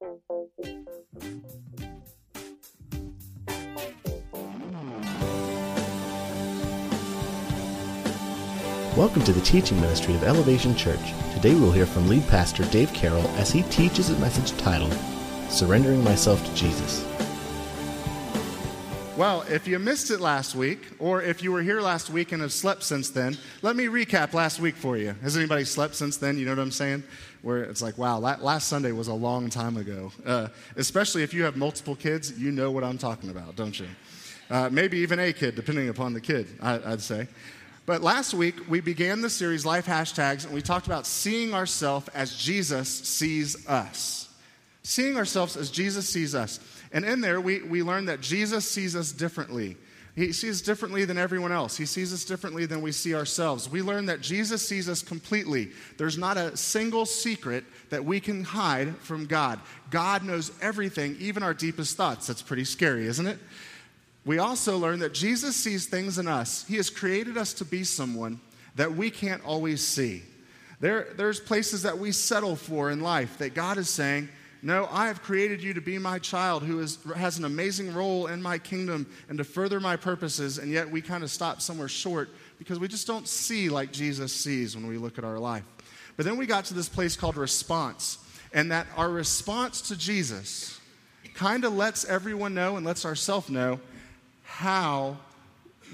Welcome to the teaching ministry of Elevation Church. Today we'll hear from lead pastor Dave Carroll as he teaches a message titled Surrendering Myself to Jesus. Well, if you missed it last week, or if you were here last week and have slept since then, let me recap last week for you. Has anybody slept since then? You know what I'm saying? Where it's like, wow, last Sunday was a long time ago. Uh, especially if you have multiple kids, you know what I'm talking about, don't you? Uh, maybe even a kid, depending upon the kid, I, I'd say. But last week, we began the series Life Hashtags, and we talked about seeing ourselves as Jesus sees us. Seeing ourselves as Jesus sees us. And in there, we, we learned that Jesus sees us differently. He sees differently than everyone else. He sees us differently than we see ourselves. We learn that Jesus sees us completely. There's not a single secret that we can hide from God. God knows everything, even our deepest thoughts. That's pretty scary, isn't it? we also learn that Jesus sees things in us. He has created us to be someone that we can't always see. There, there's places that we settle for in life that God is saying, No, I have created you to be my child who is, has an amazing role in my kingdom and to further my purposes, and yet we kind of stop somewhere short because we just don't see like Jesus sees when we look at our life. But then we got to this place called response, and that our response to Jesus kind of lets everyone know and lets ourselves know how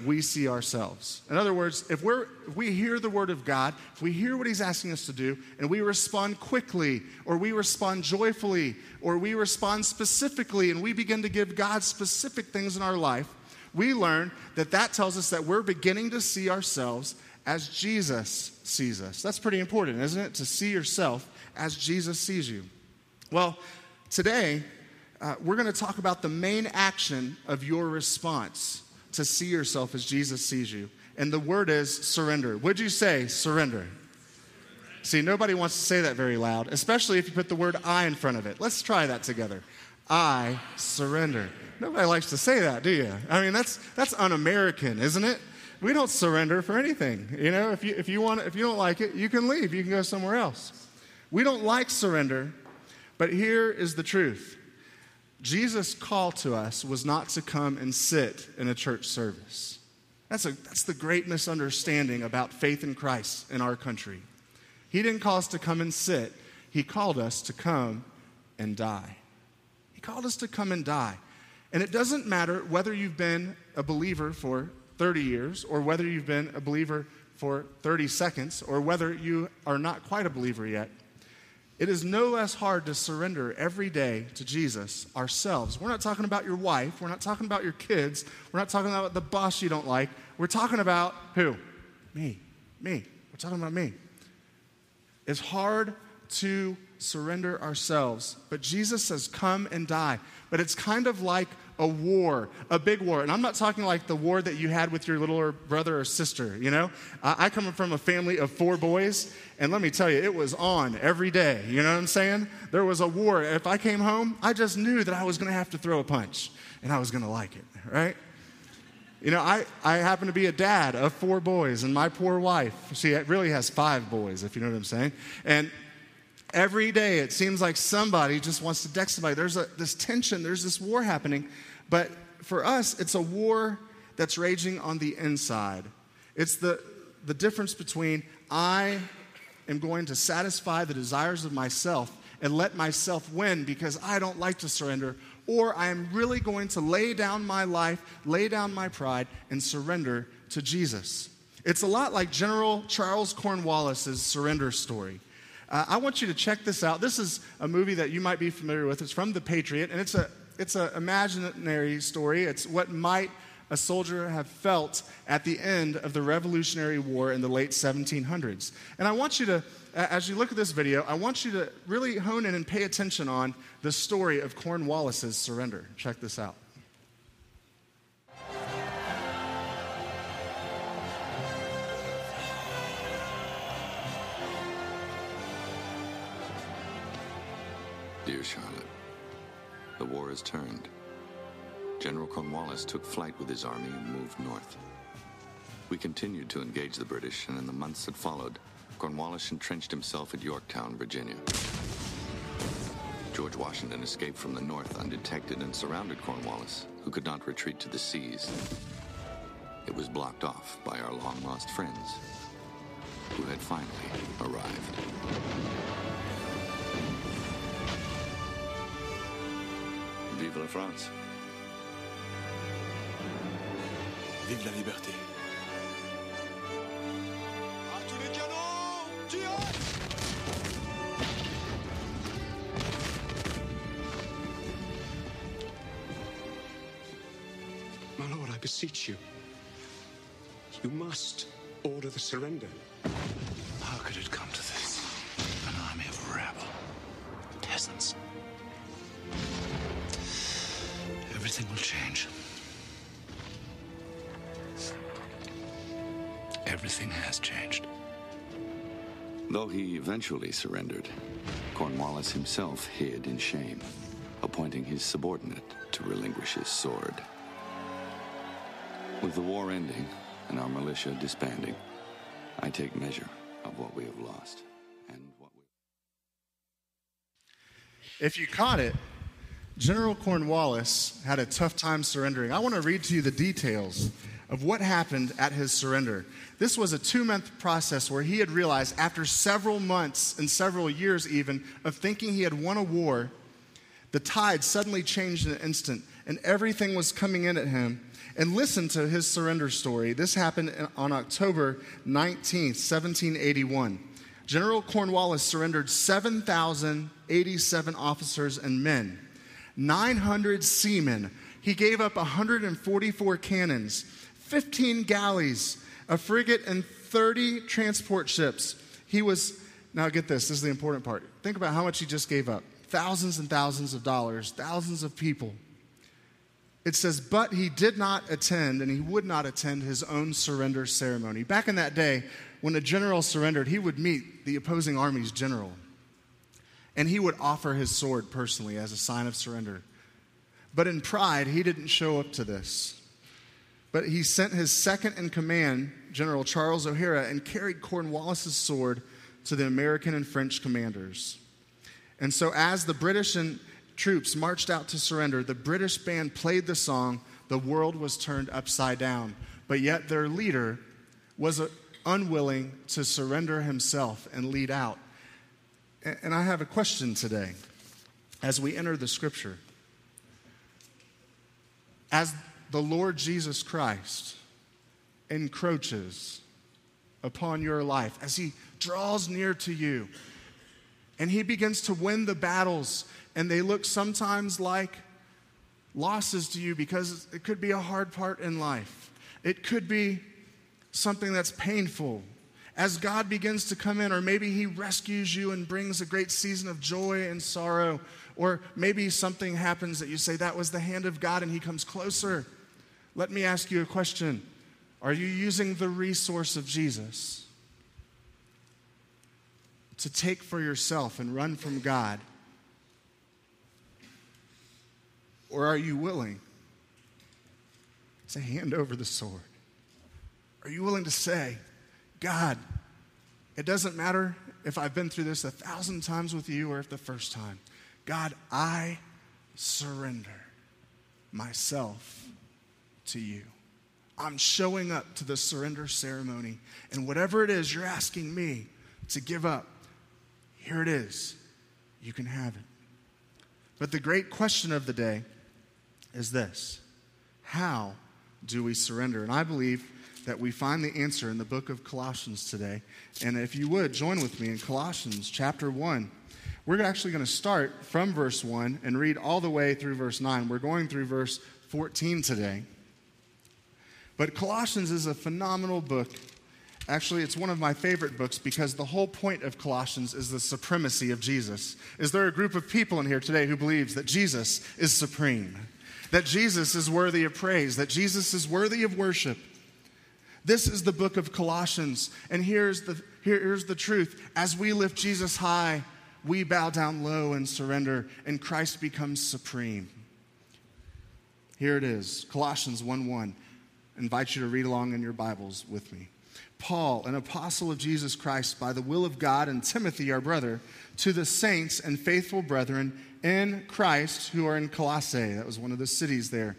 we see ourselves. In other words, if, we're, if we hear the word of God, if we hear what he's asking us to do, and we respond quickly, or we respond joyfully, or we respond specifically, and we begin to give God specific things in our life, we learn that that tells us that we're beginning to see ourselves as Jesus sees us. That's pretty important, isn't it? To see yourself as Jesus sees you. Well, today, uh, we're going to talk about the main action of your response to see yourself as Jesus sees you. And the word is surrender. Would you say surrender? See, nobody wants to say that very loud, especially if you put the word I in front of it. Let's try that together. I surrender. Nobody likes to say that, do you? I mean, that's, that's un American, isn't it? We don't surrender for anything. You know, if you, if, you want, if you don't like it, you can leave. You can go somewhere else. We don't like surrender, but here is the truth Jesus' call to us was not to come and sit in a church service. That's, a, that's the great misunderstanding about faith in Christ in our country. He didn't call us to come and sit, He called us to come and die. He called us to come and die. And it doesn't matter whether you've been a believer for 30 years or whether you've been a believer for 30 seconds or whether you are not quite a believer yet. It is no less hard to surrender every day to Jesus ourselves. We're not talking about your wife. We're not talking about your kids. We're not talking about the boss you don't like. We're talking about who? Me. Me. We're talking about me. It's hard to surrender ourselves, but Jesus says, Come and die. But it's kind of like a war, a big war. And I'm not talking like the war that you had with your little brother or sister, you know? I come from a family of four boys, and let me tell you, it was on every day. You know what I'm saying? There was a war. If I came home, I just knew that I was going to have to throw a punch, and I was going to like it, right? You know, I, I happen to be a dad of four boys, and my poor wife, she really has five boys, if you know what I'm saying. And every day it seems like somebody just wants to deck somebody. There's a, this tension, there's this war happening. But for us, it's a war that's raging on the inside. It's the, the difference between I am going to satisfy the desires of myself and let myself win because I don't like to surrender, or I am really going to lay down my life, lay down my pride, and surrender to Jesus. It's a lot like General Charles Cornwallis's surrender story. Uh, I want you to check this out. This is a movie that you might be familiar with. It's from The Patriot, and it's a it's an imaginary story. It's what might a soldier have felt at the end of the Revolutionary War in the late 1700s. And I want you to, as you look at this video, I want you to really hone in and pay attention on the story of Cornwallis's surrender. Check this out. Dear Charlotte, the war has turned. General Cornwallis took flight with his army and moved north. We continued to engage the British, and in the months that followed, Cornwallis entrenched himself at Yorktown, Virginia. George Washington escaped from the north undetected and surrounded Cornwallis, who could not retreat to the seas. It was blocked off by our long lost friends, who had finally arrived. Vive la France! Vive la liberté. À tous les canons Tirez My lord, I beseech you. You must order the surrender. How could it come to this? Will change. Everything has changed. Though he eventually surrendered, Cornwallis himself hid in shame, appointing his subordinate to relinquish his sword. With the war ending and our militia disbanding, I take measure of what we have lost and what we. If you caught it, General Cornwallis had a tough time surrendering. I want to read to you the details of what happened at his surrender. This was a two month process where he had realized, after several months and several years even, of thinking he had won a war, the tide suddenly changed in an instant and everything was coming in at him. And listen to his surrender story. This happened on October 19th, 1781. General Cornwallis surrendered 7,087 officers and men, 900 seamen. He gave up 144 cannons, 15 galleys, a frigate, and 30 transport ships. He was, now get this, this is the important part. Think about how much he just gave up thousands and thousands of dollars, thousands of people. It says, but he did not attend and he would not attend his own surrender ceremony. Back in that day, when a general surrendered, he would meet the opposing army's general and he would offer his sword personally as a sign of surrender. But in pride, he didn't show up to this. But he sent his second in command, General Charles O'Hara, and carried Cornwallis's sword to the American and French commanders. And so, as the British and troops marched out to surrender, the British band played the song, The World Was Turned Upside Down. But yet, their leader was uh, unwilling to surrender himself and lead out. And I have a question today as we enter the scripture. As the Lord Jesus Christ encroaches upon your life, as he draws near to you, and he begins to win the battles, and they look sometimes like losses to you because it could be a hard part in life. It could be something that's painful. As God begins to come in, or maybe He rescues you and brings a great season of joy and sorrow, or maybe something happens that you say, That was the hand of God, and He comes closer. Let me ask you a question Are you using the resource of Jesus to take for yourself and run from God? Or are you willing to hand over the sword? Are you willing to say, God, it doesn't matter if I've been through this a thousand times with you or if the first time. God, I surrender myself to you. I'm showing up to the surrender ceremony, and whatever it is you're asking me to give up, here it is. You can have it. But the great question of the day is this How do we surrender? And I believe that we find the answer in the book of Colossians today. And if you would, join with me in Colossians chapter 1. We're actually going to start from verse 1 and read all the way through verse 9. We're going through verse 14 today. But Colossians is a phenomenal book. Actually, it's one of my favorite books because the whole point of Colossians is the supremacy of Jesus. Is there a group of people in here today who believes that Jesus is supreme? That Jesus is worthy of praise, that Jesus is worthy of worship? This is the book of Colossians. And here's the, here, here's the truth. As we lift Jesus high, we bow down low and surrender, and Christ becomes supreme. Here it is Colossians 1 1. I invite you to read along in your Bibles with me. Paul, an apostle of Jesus Christ by the will of God, and Timothy, our brother, to the saints and faithful brethren in Christ who are in Colossae. That was one of the cities there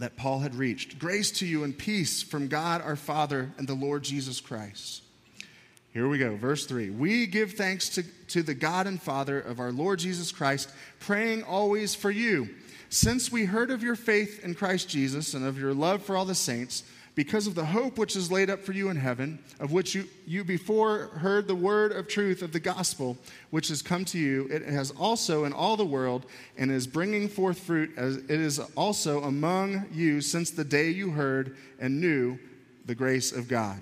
that Paul had reached. Grace to you and peace from God our Father and the Lord Jesus Christ. Here we go, verse 3. We give thanks to, to the God and Father of our Lord Jesus Christ, praying always for you. Since we heard of your faith in Christ Jesus and of your love for all the saints, because of the hope which is laid up for you in heaven, of which you, you before heard the word of truth of the gospel, which has come to you, it has also in all the world and is bringing forth fruit, as it is also among you since the day you heard and knew the grace of God.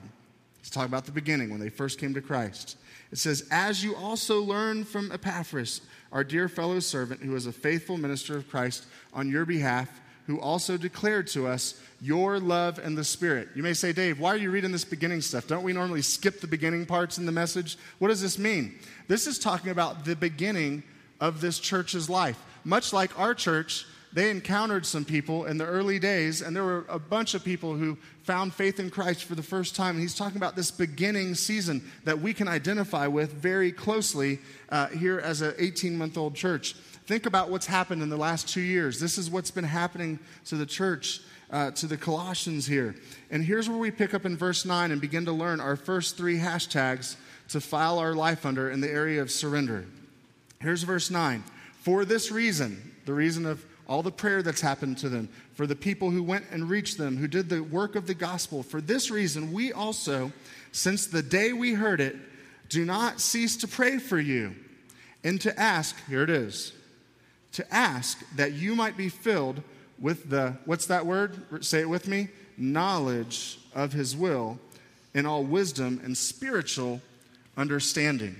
Let's talk about the beginning when they first came to Christ. It says, As you also learned from Epaphras, our dear fellow servant, who is a faithful minister of Christ on your behalf, who also declared to us your love and the Spirit. You may say, Dave, why are you reading this beginning stuff? Don't we normally skip the beginning parts in the message? What does this mean? This is talking about the beginning of this church's life. Much like our church, they encountered some people in the early days, and there were a bunch of people who found faith in Christ for the first time. And he's talking about this beginning season that we can identify with very closely uh, here as an 18 month old church. Think about what's happened in the last two years. This is what's been happening to the church, uh, to the Colossians here. And here's where we pick up in verse 9 and begin to learn our first three hashtags to file our life under in the area of surrender. Here's verse 9. For this reason, the reason of all the prayer that's happened to them, for the people who went and reached them, who did the work of the gospel, for this reason, we also, since the day we heard it, do not cease to pray for you and to ask, here it is, to ask that you might be filled with the, what's that word? Say it with me knowledge of his will in all wisdom and spiritual understanding.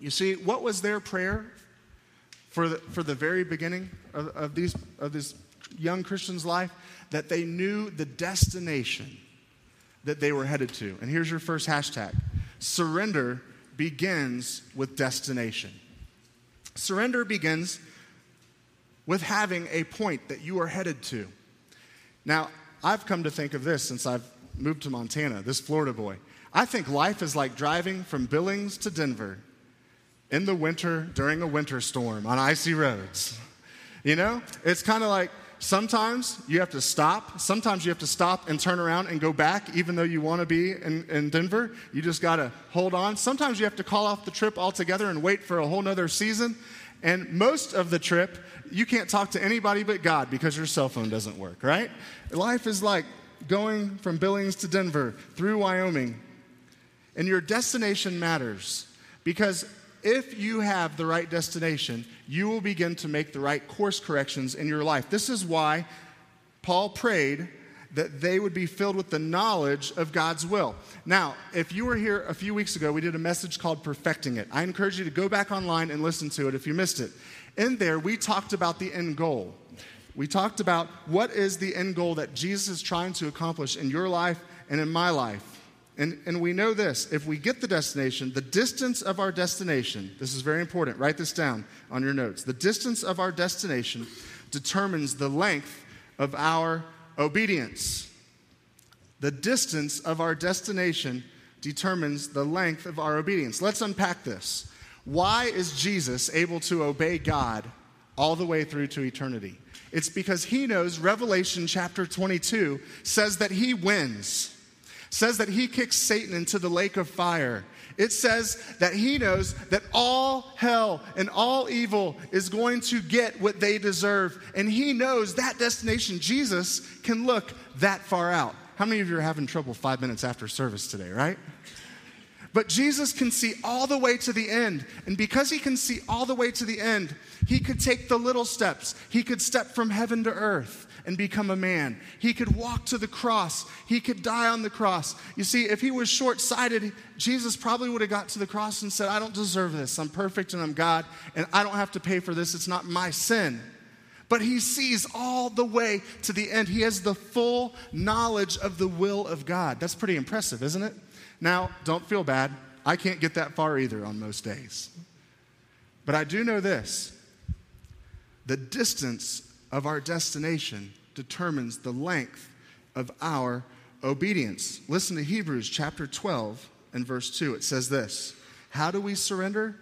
You see, what was their prayer for the, for the very beginning of, of, these, of this young Christian's life? That they knew the destination that they were headed to. And here's your first hashtag surrender begins with destination. Surrender begins with having a point that you are headed to. Now, I've come to think of this since I've moved to Montana, this Florida boy. I think life is like driving from Billings to Denver in the winter during a winter storm on icy roads. You know, it's kind of like sometimes you have to stop. Sometimes you have to stop and turn around and go back, even though you want to be in, in Denver. You just got to hold on. Sometimes you have to call off the trip altogether and wait for a whole nother season. And most of the trip, you can't talk to anybody but God because your cell phone doesn't work, right? Life is like going from Billings to Denver through Wyoming. And your destination matters because if you have the right destination, you will begin to make the right course corrections in your life. This is why Paul prayed that they would be filled with the knowledge of God's will. Now, if you were here a few weeks ago, we did a message called Perfecting It. I encourage you to go back online and listen to it if you missed it. In there, we talked about the end goal. We talked about what is the end goal that Jesus is trying to accomplish in your life and in my life. And, and we know this if we get the destination, the distance of our destination, this is very important, write this down on your notes. The distance of our destination determines the length of our obedience. The distance of our destination determines the length of our obedience. Let's unpack this. Why is Jesus able to obey God all the way through to eternity? It's because he knows Revelation chapter 22 says that he wins, says that he kicks Satan into the lake of fire. It says that he knows that all hell and all evil is going to get what they deserve. And he knows that destination, Jesus, can look that far out. How many of you are having trouble five minutes after service today, right? But Jesus can see all the way to the end. And because he can see all the way to the end, he could take the little steps. He could step from heaven to earth and become a man. He could walk to the cross. He could die on the cross. You see, if he was short sighted, Jesus probably would have got to the cross and said, I don't deserve this. I'm perfect and I'm God, and I don't have to pay for this. It's not my sin. But he sees all the way to the end. He has the full knowledge of the will of God. That's pretty impressive, isn't it? Now, don't feel bad. I can't get that far either on most days. But I do know this the distance of our destination determines the length of our obedience. Listen to Hebrews chapter 12 and verse 2. It says this How do we surrender?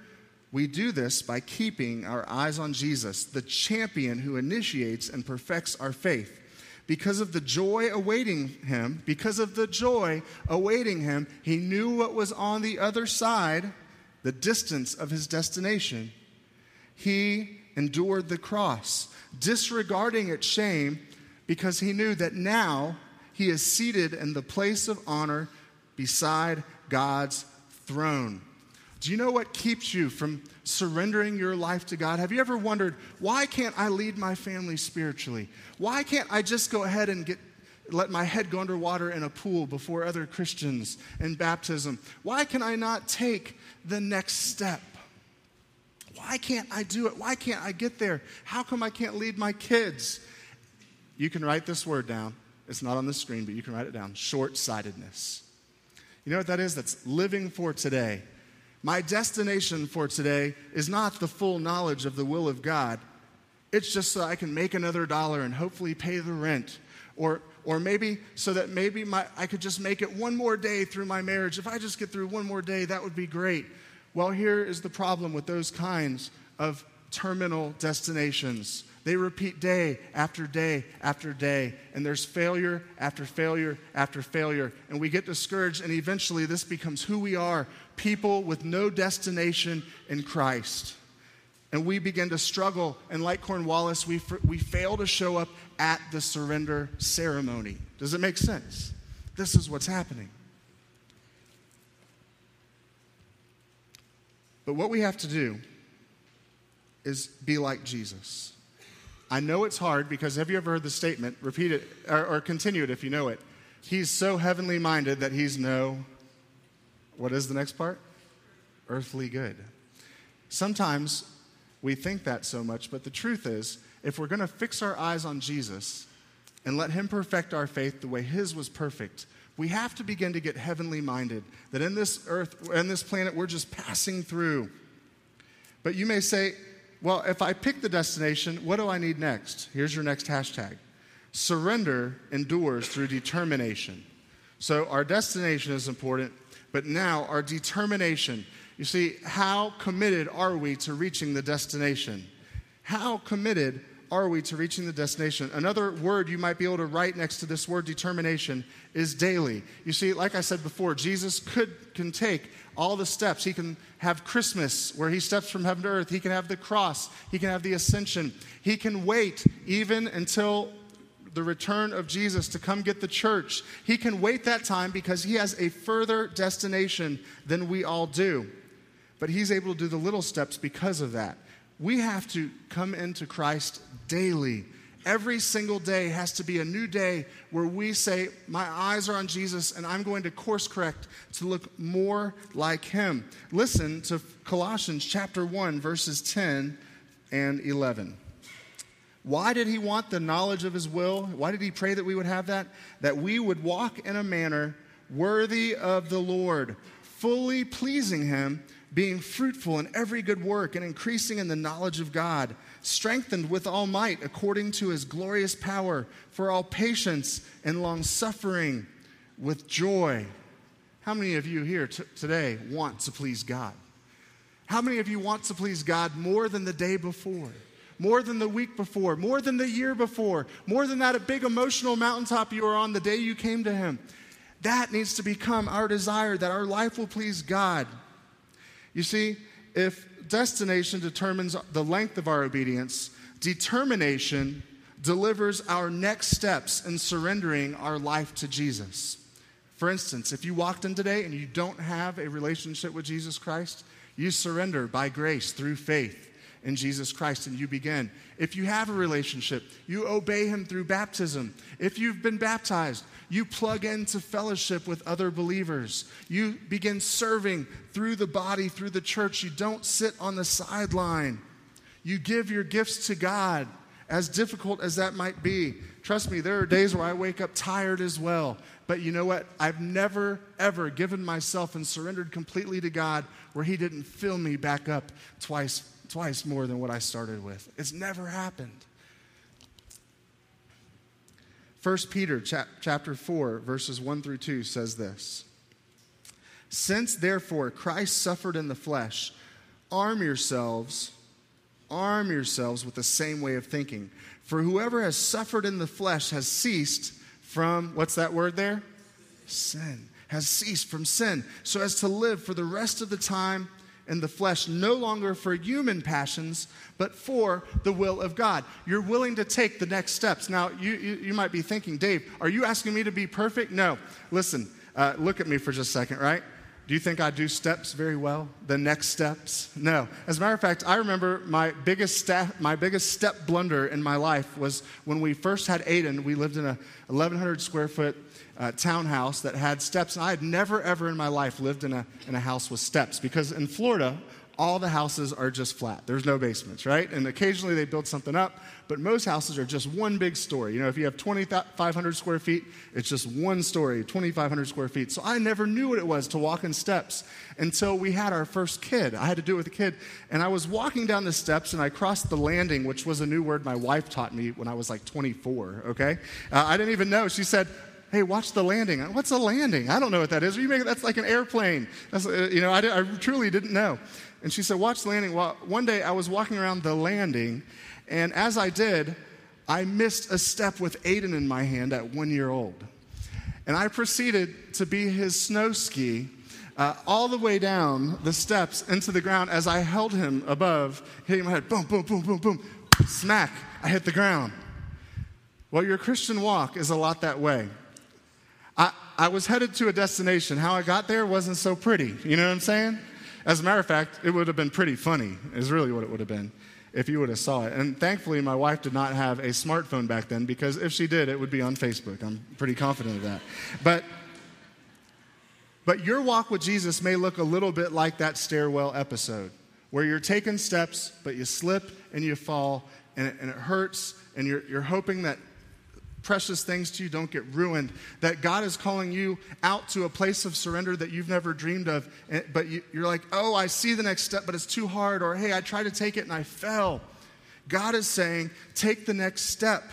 We do this by keeping our eyes on Jesus, the champion who initiates and perfects our faith. Because of the joy awaiting him, because of the joy awaiting him, he knew what was on the other side, the distance of his destination. He endured the cross, disregarding its shame, because he knew that now he is seated in the place of honor beside God's throne. Do you know what keeps you from surrendering your life to God? Have you ever wondered, why can't I lead my family spiritually? Why can't I just go ahead and get let my head go underwater in a pool before other Christians in baptism? Why can I not take the next step? Why can't I do it? Why can't I get there? How come I can't lead my kids? You can write this word down. It's not on the screen, but you can write it down. Short sightedness. You know what that is? That's living for today. My destination for today is not the full knowledge of the will of God. It's just so I can make another dollar and hopefully pay the rent. Or, or maybe so that maybe my, I could just make it one more day through my marriage. If I just get through one more day, that would be great. Well, here is the problem with those kinds of terminal destinations. They repeat day after day after day, and there's failure after failure after failure. And we get discouraged, and eventually this becomes who we are people with no destination in Christ. And we begin to struggle, and like Cornwallis, we, we fail to show up at the surrender ceremony. Does it make sense? This is what's happening. But what we have to do is be like Jesus. I know it's hard because have you ever heard the statement? Repeat it or, or continue it if you know it. He's so heavenly minded that he's no, what is the next part? Earthly good. Sometimes we think that so much, but the truth is, if we're going to fix our eyes on Jesus and let him perfect our faith the way his was perfect, we have to begin to get heavenly minded. That in this earth, in this planet, we're just passing through. But you may say, well, if I pick the destination, what do I need next? Here's your next hashtag surrender endures through determination. So our destination is important, but now our determination. You see, how committed are we to reaching the destination? How committed are we to reaching the destination? Another word you might be able to write next to this word determination is daily. You see, like I said before, Jesus could can take all the steps. He can have Christmas where he steps from heaven to earth. He can have the cross. He can have the ascension. He can wait even until the return of Jesus to come get the church. He can wait that time because he has a further destination than we all do. But he's able to do the little steps because of that. We have to come into Christ daily. Every single day has to be a new day where we say, My eyes are on Jesus and I'm going to course correct to look more like him. Listen to Colossians chapter 1, verses 10 and 11. Why did he want the knowledge of his will? Why did he pray that we would have that? That we would walk in a manner worthy of the Lord, fully pleasing him being fruitful in every good work and increasing in the knowledge of God, strengthened with all might according to his glorious power, for all patience and long suffering with joy. How many of you here t- today want to please God? How many of you want to please God more than the day before? More than the week before, more than the year before, more than that big emotional mountaintop you were on the day you came to Him. That needs to become our desire that our life will please God you see, if destination determines the length of our obedience, determination delivers our next steps in surrendering our life to Jesus. For instance, if you walked in today and you don't have a relationship with Jesus Christ, you surrender by grace through faith in Jesus Christ and you begin. If you have a relationship, you obey Him through baptism. If you've been baptized, you plug into fellowship with other believers. You begin serving through the body, through the church. You don't sit on the sideline. You give your gifts to God, as difficult as that might be. Trust me, there are days where I wake up tired as well. But you know what? I've never, ever given myself and surrendered completely to God where He didn't fill me back up twice, twice more than what I started with. It's never happened. 1 Peter chapter 4, verses 1 through 2 says this Since therefore Christ suffered in the flesh, arm yourselves, arm yourselves with the same way of thinking. For whoever has suffered in the flesh has ceased from, what's that word there? Sin. Has ceased from sin, so as to live for the rest of the time in the flesh, no longer for human passions, but for the will of God. You're willing to take the next steps. Now, you, you, you might be thinking, Dave, are you asking me to be perfect? No. Listen, uh, look at me for just a second, right? Do you think I do steps very well? The next steps? No. As a matter of fact, I remember my biggest step, my biggest step blunder in my life was when we first had Aiden. We lived in a 1,100 square foot uh, townhouse that had steps, and I had never ever in my life lived in a in a house with steps because in Florida all the houses are just flat. There's no basements, right? And occasionally they build something up, but most houses are just one big story. You know, if you have 2,500 square feet, it's just one story, 2,500 square feet. So I never knew what it was to walk in steps until we had our first kid. I had to do it with a kid. And I was walking down the steps and I crossed the landing, which was a new word my wife taught me when I was like 24, okay? Uh, I didn't even know. She said, hey, watch the landing. What's a landing? I don't know what that is. You make that's like an airplane. That's, uh, you know, I, I, truly didn't know. And she said, watch the landing. Well, one day I was walking around the landing, and as I did, I missed a step with Aiden in my hand at one year old. And I proceeded to be his snow ski uh, all the way down the steps into the ground as I held him above, hitting my head, boom, boom, boom, boom, boom, smack, I hit the ground. Well, your Christian walk is a lot that way. I, was headed to a destination. How I got there wasn't so pretty. You know what I'm saying? As a matter of fact, it would have been pretty funny, is really what it would have been if you would have saw it. And thankfully, my wife did not have a smartphone back then because if she did, it would be on Facebook. I'm pretty confident of that. But, but your walk with Jesus may look a little bit like that stairwell episode where you're taking steps, but you slip and you fall and it, and it hurts, and you're, you're hoping that precious things to you don't get ruined. That God is calling you out to a place of surrender that you've never dreamed of. Eh, but you're like, oh, I see the next step, but it's too hard. Or, hey, I tried to take it and I fell. God is saying, take the next step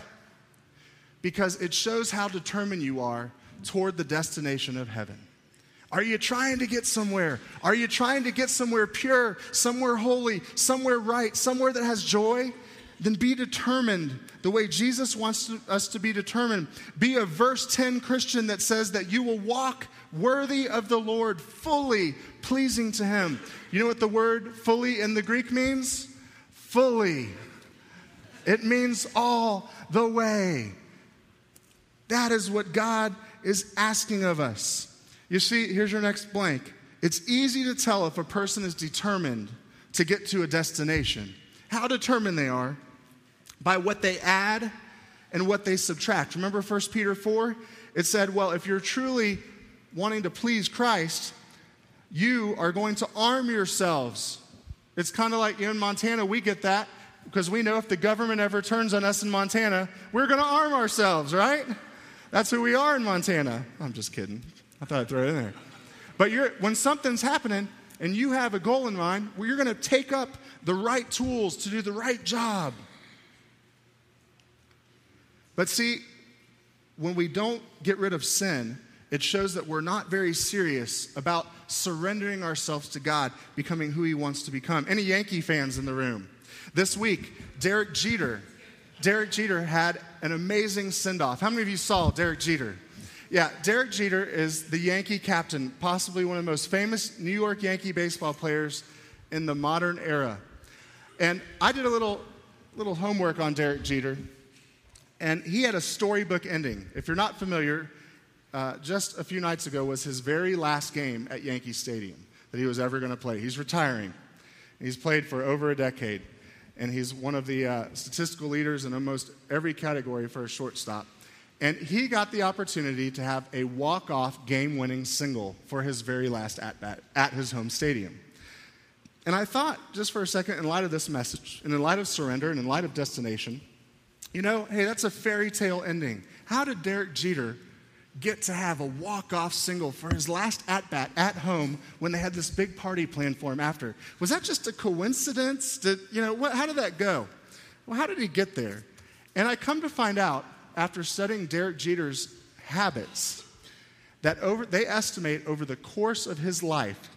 because it shows how determined you are toward the destination of heaven. Are you trying to get somewhere? Are you trying to get somewhere pure, somewhere holy, somewhere right, somewhere that has joy? Then be determined the way Jesus wants to, us to be determined. Be a verse 10 Christian that says that you will walk worthy of the Lord, fully pleasing to Him. You know what the word fully in the Greek means? Fully. It means all the way. That is what God is asking of us. You see, here's your next blank. It's easy to tell if a person is determined to get to a destination, how determined they are by what they add and what they subtract. Remember 1 Peter 4? It said, well, if you're truly wanting to please Christ, you are going to arm yourselves. It's kind of like in Montana, we get that because we know if the government ever turns on us in Montana, we're going to arm ourselves, right? That's who we are in Montana. I'm just kidding. I thought I'd throw it in there. But when something's happening and you have a goal in mind, well, you're going to take up the right tools to do the right job. But see, when we don't get rid of sin, it shows that we're not very serious about surrendering ourselves to God, becoming who He wants to become. Any Yankee fans in the room? This week, Derek Jeter. Derek Jeter had an amazing send off. How many of you saw Derek Jeter? Yeah, Derek Jeter is the Yankee captain, possibly one of the most famous New York Yankee baseball players in the modern era. And I did a little, little homework on Derek Jeter. And he had a storybook ending. If you're not familiar, uh, just a few nights ago was his very last game at Yankee Stadium that he was ever going to play. He's retiring. He's played for over a decade, and he's one of the uh, statistical leaders in almost every category for a shortstop. And he got the opportunity to have a walk off game winning single for his very last at bat at his home stadium. And I thought, just for a second, in light of this message, and in light of surrender, and in light of destination, you know, hey, that's a fairy tale ending. How did Derek Jeter get to have a walk-off single for his last at-bat at home when they had this big party planned for him after? Was that just a coincidence? Did, you know, what, how did that go? Well, how did he get there? And I come to find out after studying Derek Jeter's habits that over, they estimate over the course of his life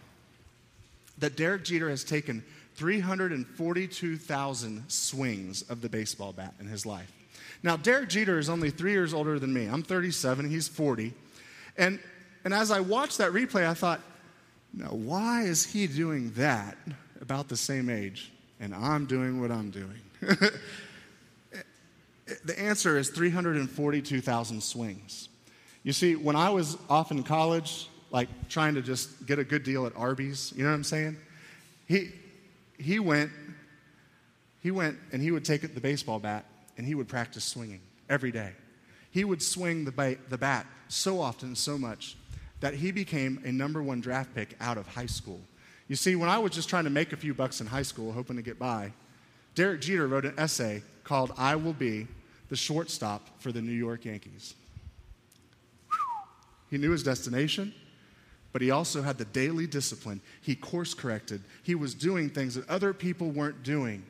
that Derek Jeter has taken 342,000 swings of the baseball bat in his life. Now, Derek Jeter is only three years older than me. I'm 37, he's 40. And, and as I watched that replay, I thought, now, why is he doing that about the same age? And I'm doing what I'm doing. the answer is 342,000 swings. You see, when I was off in college, like trying to just get a good deal at Arby's, you know what I'm saying? He, he went, he went and he would take the baseball bat and he would practice swinging every day. He would swing the, the bat so often, so much, that he became a number one draft pick out of high school. You see, when I was just trying to make a few bucks in high school, hoping to get by, Derek Jeter wrote an essay called I Will Be the Shortstop for the New York Yankees. He knew his destination, but he also had the daily discipline. He course corrected. He was doing things that other people weren't doing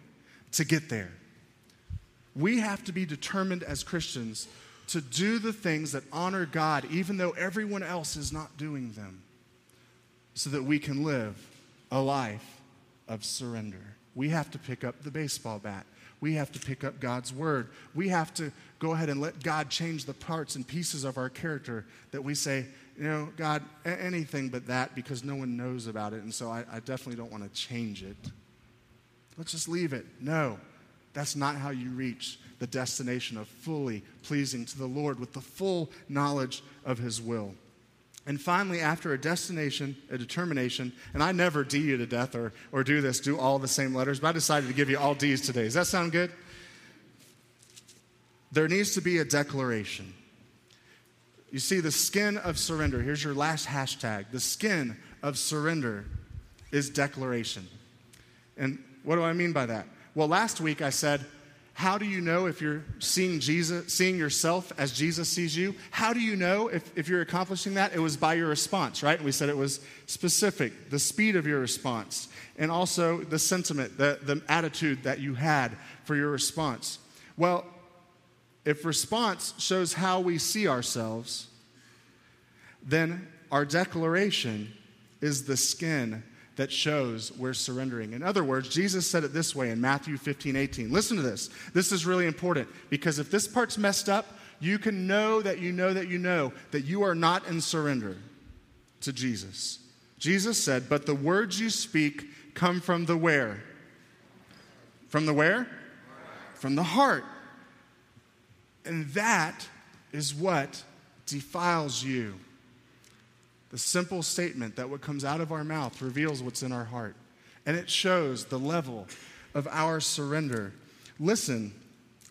to get there. We have to be determined as Christians to do the things that honor God, even though everyone else is not doing them, so that we can live a life of surrender. We have to pick up the baseball bat. We have to pick up God's word. We have to go ahead and let God change the parts and pieces of our character that we say, you know, God, anything but that because no one knows about it. And so I, I definitely don't want to change it. Let's just leave it. No, that's not how you reach the destination of fully pleasing to the Lord with the full knowledge of His will. And finally, after a destination, a determination, and I never D you to death or, or do this, do all the same letters, but I decided to give you all D's today. Does that sound good? There needs to be a declaration. You see, the skin of surrender, here's your last hashtag. The skin of surrender is declaration. And what do I mean by that? Well, last week I said, how do you know if you're seeing Jesus, seeing yourself as Jesus sees you? How do you know if, if you're accomplishing that? It was by your response, right? And we said it was specific, the speed of your response, and also the sentiment, the, the attitude that you had for your response. Well, if response shows how we see ourselves, then our declaration is the skin that shows we're surrendering. In other words, Jesus said it this way in Matthew 15, 18. Listen to this. This is really important because if this part's messed up, you can know that you know that you know that you are not in surrender to Jesus. Jesus said, But the words you speak come from the where? From the where? From the heart. And that is what defiles you. The simple statement that what comes out of our mouth reveals what's in our heart. And it shows the level of our surrender. Listen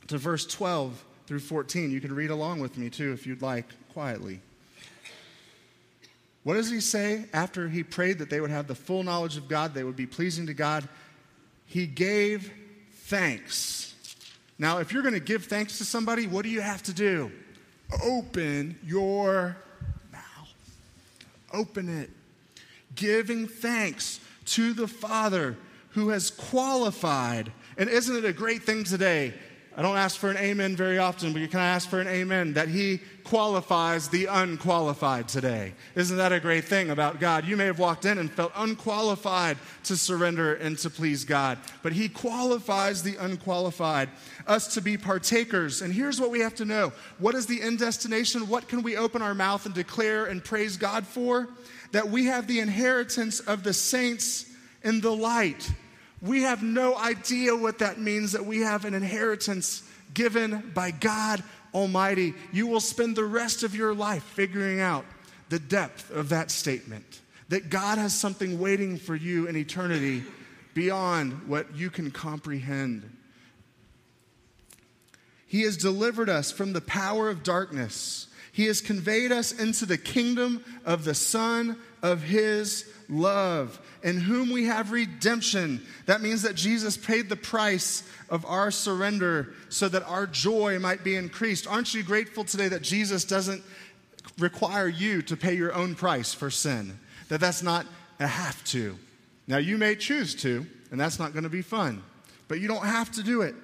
to verse 12 through 14. You can read along with me too if you'd like, quietly. What does he say after he prayed that they would have the full knowledge of God, they would be pleasing to God? He gave thanks now, if you're going to give thanks to somebody, what do you have to do? Open your mouth. Open it. Giving thanks to the Father who has qualified. And isn't it a great thing today I don't ask for an amen very often, but can I ask for an amen that He qualifies the unqualified today? Isn't that a great thing about God? You may have walked in and felt unqualified to surrender and to please God, but He qualifies the unqualified, us to be partakers. And here's what we have to know what is the end destination? What can we open our mouth and declare and praise God for? That we have the inheritance of the saints in the light. We have no idea what that means that we have an inheritance given by God Almighty. You will spend the rest of your life figuring out the depth of that statement that God has something waiting for you in eternity beyond what you can comprehend. He has delivered us from the power of darkness. He has conveyed us into the kingdom of the Son of His love, in whom we have redemption. That means that Jesus paid the price of our surrender so that our joy might be increased. Aren't you grateful today that Jesus doesn't require you to pay your own price for sin? That that's not a have to. Now, you may choose to, and that's not going to be fun, but you don't have to do it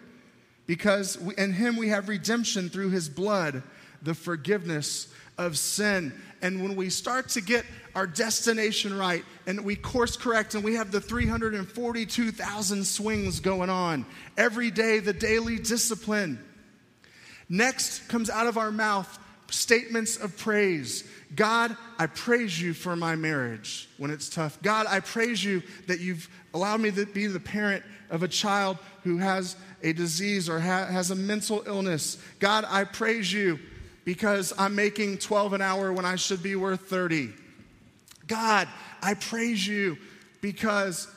because in him we have redemption through his blood, the forgiveness of sin. And when we start to get our destination right and we course correct and we have the 342,000 swings going on every day, the daily discipline. Next comes out of our mouth statements of praise. God, I praise you for my marriage when it's tough. God, I praise you that you've allowed me to be the parent of a child who has a disease or ha- has a mental illness. God, I praise you because I'm making 12 an hour when I should be worth 30. God, I praise you because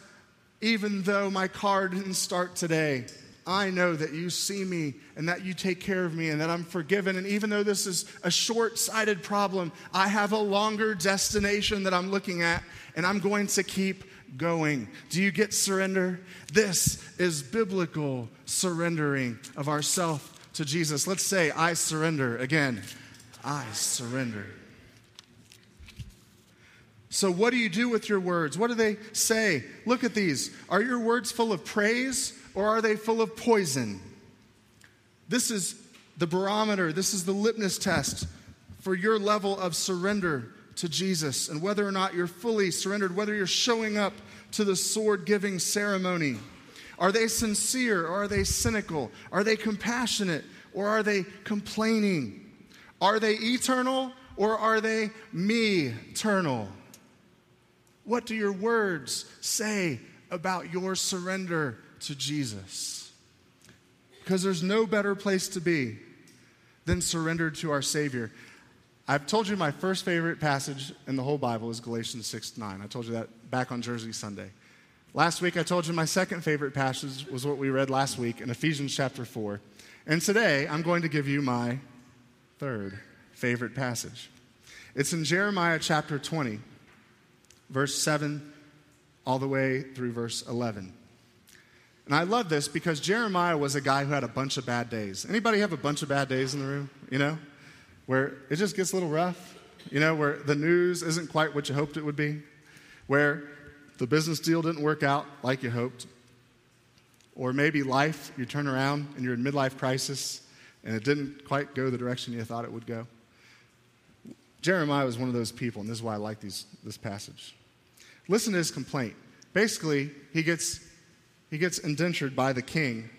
even though my car didn't start today, I know that you see me and that you take care of me and that I'm forgiven. And even though this is a short sighted problem, I have a longer destination that I'm looking at and I'm going to keep going. Do you get surrender? This is biblical surrendering of ourself to Jesus. Let's say, I surrender again. I surrender. So, what do you do with your words? What do they say? Look at these. Are your words full of praise or are they full of poison? This is the barometer, this is the litmus test for your level of surrender to Jesus and whether or not you're fully surrendered, whether you're showing up to the sword giving ceremony. Are they sincere or are they cynical? Are they compassionate or are they complaining? Are they eternal or are they me eternal? What do your words say about your surrender to Jesus? Because there's no better place to be than surrendered to our Savior. I've told you my first favorite passage in the whole Bible is Galatians 6 9. I told you that back on Jersey Sunday. Last week, I told you my second favorite passage was what we read last week in Ephesians chapter 4. And today, I'm going to give you my third favorite passage. It's in Jeremiah chapter 20, verse 7 all the way through verse 11. And I love this because Jeremiah was a guy who had a bunch of bad days. Anybody have a bunch of bad days in the room, you know? Where it just gets a little rough, you know, where the news isn't quite what you hoped it would be, where the business deal didn't work out like you hoped, or maybe life, you turn around and you're in midlife crisis and it didn't quite go the direction you thought it would go. Jeremiah was one of those people, and this is why I like these, this passage. Listen to his complaint. Basically, he gets, he gets indentured by the king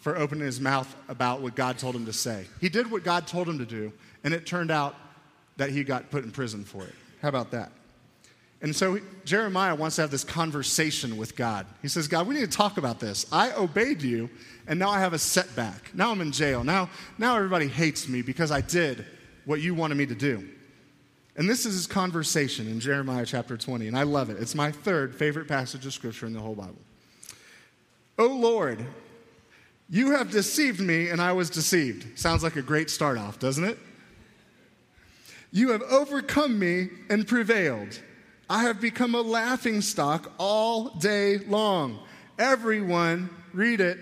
for opening his mouth about what God told him to say. He did what God told him to do, and it turned out that he got put in prison for it. How about that? And so Jeremiah wants to have this conversation with God. He says, God, we need to talk about this. I obeyed you, and now I have a setback. Now I'm in jail. Now, now everybody hates me because I did what you wanted me to do. And this is his conversation in Jeremiah chapter 20, and I love it. It's my third favorite passage of scripture in the whole Bible. O Lord, you have deceived me, and I was deceived. Sounds like a great start off, doesn't it? You have overcome me and prevailed. I have become a laughing stock all day long. Everyone, read it.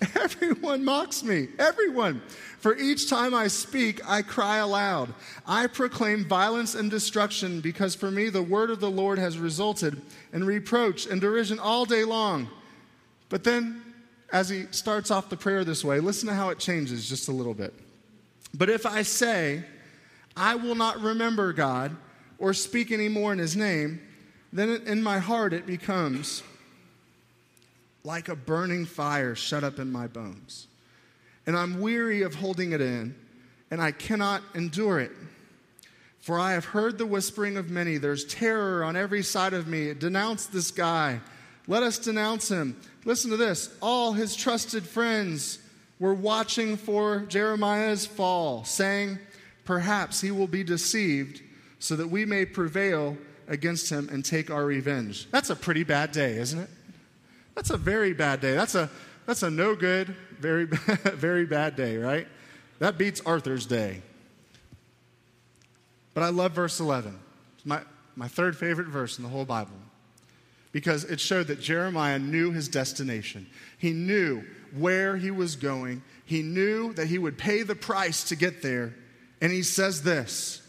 Everyone mocks me. Everyone. For each time I speak, I cry aloud. I proclaim violence and destruction because for me the word of the Lord has resulted in reproach and derision all day long. But then, as he starts off the prayer this way, listen to how it changes just a little bit. But if I say, I will not remember God, or speak anymore in his name, then in my heart it becomes like a burning fire shut up in my bones. And I'm weary of holding it in, and I cannot endure it. For I have heard the whispering of many. There's terror on every side of me. Denounce this guy. Let us denounce him. Listen to this. All his trusted friends were watching for Jeremiah's fall, saying, Perhaps he will be deceived so that we may prevail against him and take our revenge. That's a pretty bad day, isn't it? That's a very bad day. That's a, that's a no good, very, very bad day, right? That beats Arthur's day. But I love verse 11. It's my, my third favorite verse in the whole Bible because it showed that Jeremiah knew his destination. He knew where he was going, he knew that he would pay the price to get there. And he says this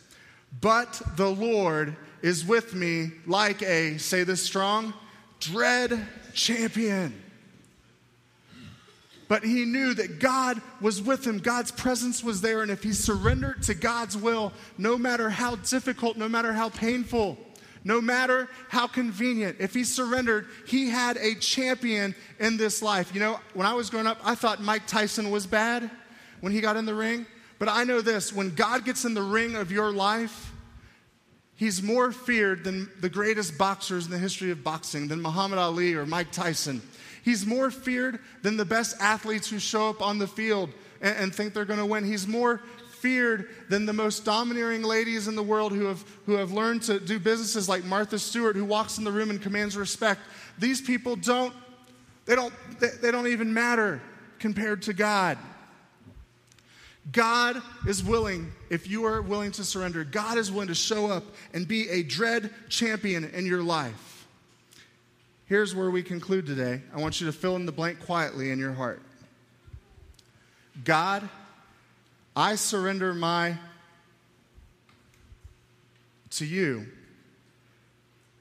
but the Lord is with me like a, say this strong, dread champion. But he knew that God was with him. God's presence was there. And if he surrendered to God's will, no matter how difficult, no matter how painful, no matter how convenient, if he surrendered, he had a champion in this life. You know, when I was growing up, I thought Mike Tyson was bad when he got in the ring. But I know this when God gets in the ring of your life, he's more feared than the greatest boxers in the history of boxing, than Muhammad Ali or Mike Tyson. He's more feared than the best athletes who show up on the field and, and think they're going to win. He's more feared than the most domineering ladies in the world who have, who have learned to do businesses like Martha Stewart, who walks in the room and commands respect. These people don't, they don't, they, they don't even matter compared to God. God is willing, if you are willing to surrender, God is willing to show up and be a dread champion in your life. Here's where we conclude today. I want you to fill in the blank quietly in your heart. God, I surrender my to you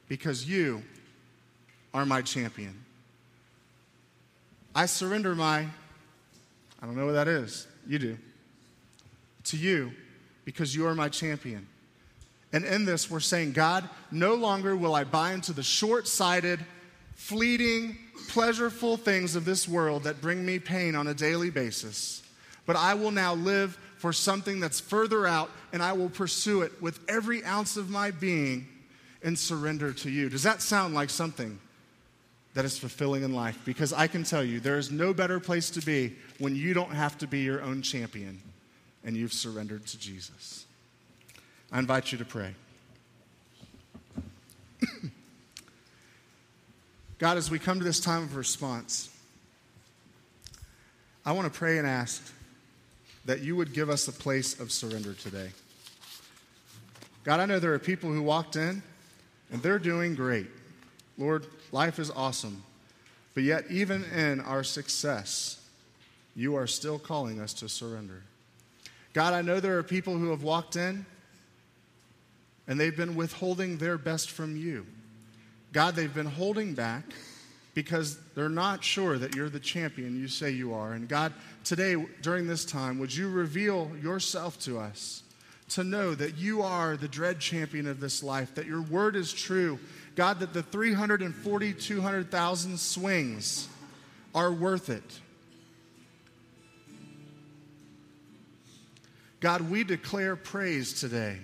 because you are my champion. I surrender my, I don't know what that is. You do to you because you are my champion. And in this, we're saying, God, no longer will I buy into the short sighted, fleeting, pleasureful things of this world that bring me pain on a daily basis, but I will now live for something that's further out and I will pursue it with every ounce of my being and surrender to you. Does that sound like something that is fulfilling in life? Because I can tell you, there is no better place to be when you don't have to be your own champion and you've surrendered to Jesus. I invite you to pray. God, as we come to this time of response, I want to pray and ask that you would give us a place of surrender today. God, I know there are people who walked in and they're doing great. Lord, life is awesome. But yet, even in our success, you are still calling us to surrender. God, I know there are people who have walked in and they've been withholding their best from you. God, they've been holding back because they're not sure that you're the champion you say you are. And God, today, during this time, would you reveal yourself to us to know that you are the dread champion of this life, that your word is true. God, that the 340, 200,000 swings are worth it. God, we declare praise today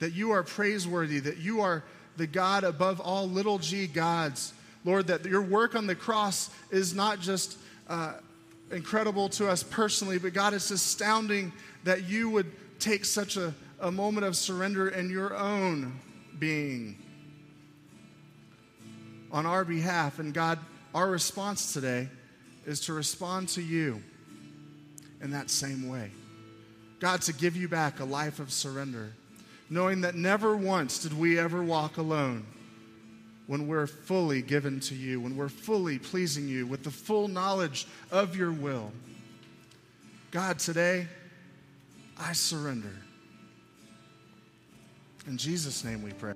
that you are praiseworthy, that you are the God above all little g gods. Lord, that your work on the cross is not just uh, incredible to us personally, but God, it's astounding that you would take such a, a moment of surrender in your own being on our behalf. And God, our response today is to respond to you in that same way. God, to give you back a life of surrender, knowing that never once did we ever walk alone when we're fully given to you, when we're fully pleasing you with the full knowledge of your will. God, today, I surrender. In Jesus' name we pray.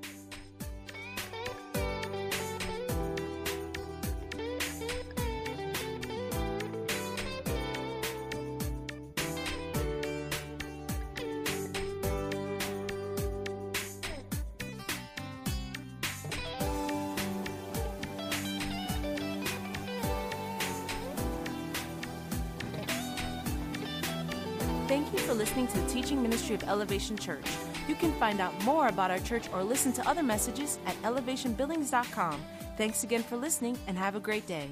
Elevation Church. You can find out more about our church or listen to other messages at elevationbillings.com. Thanks again for listening and have a great day.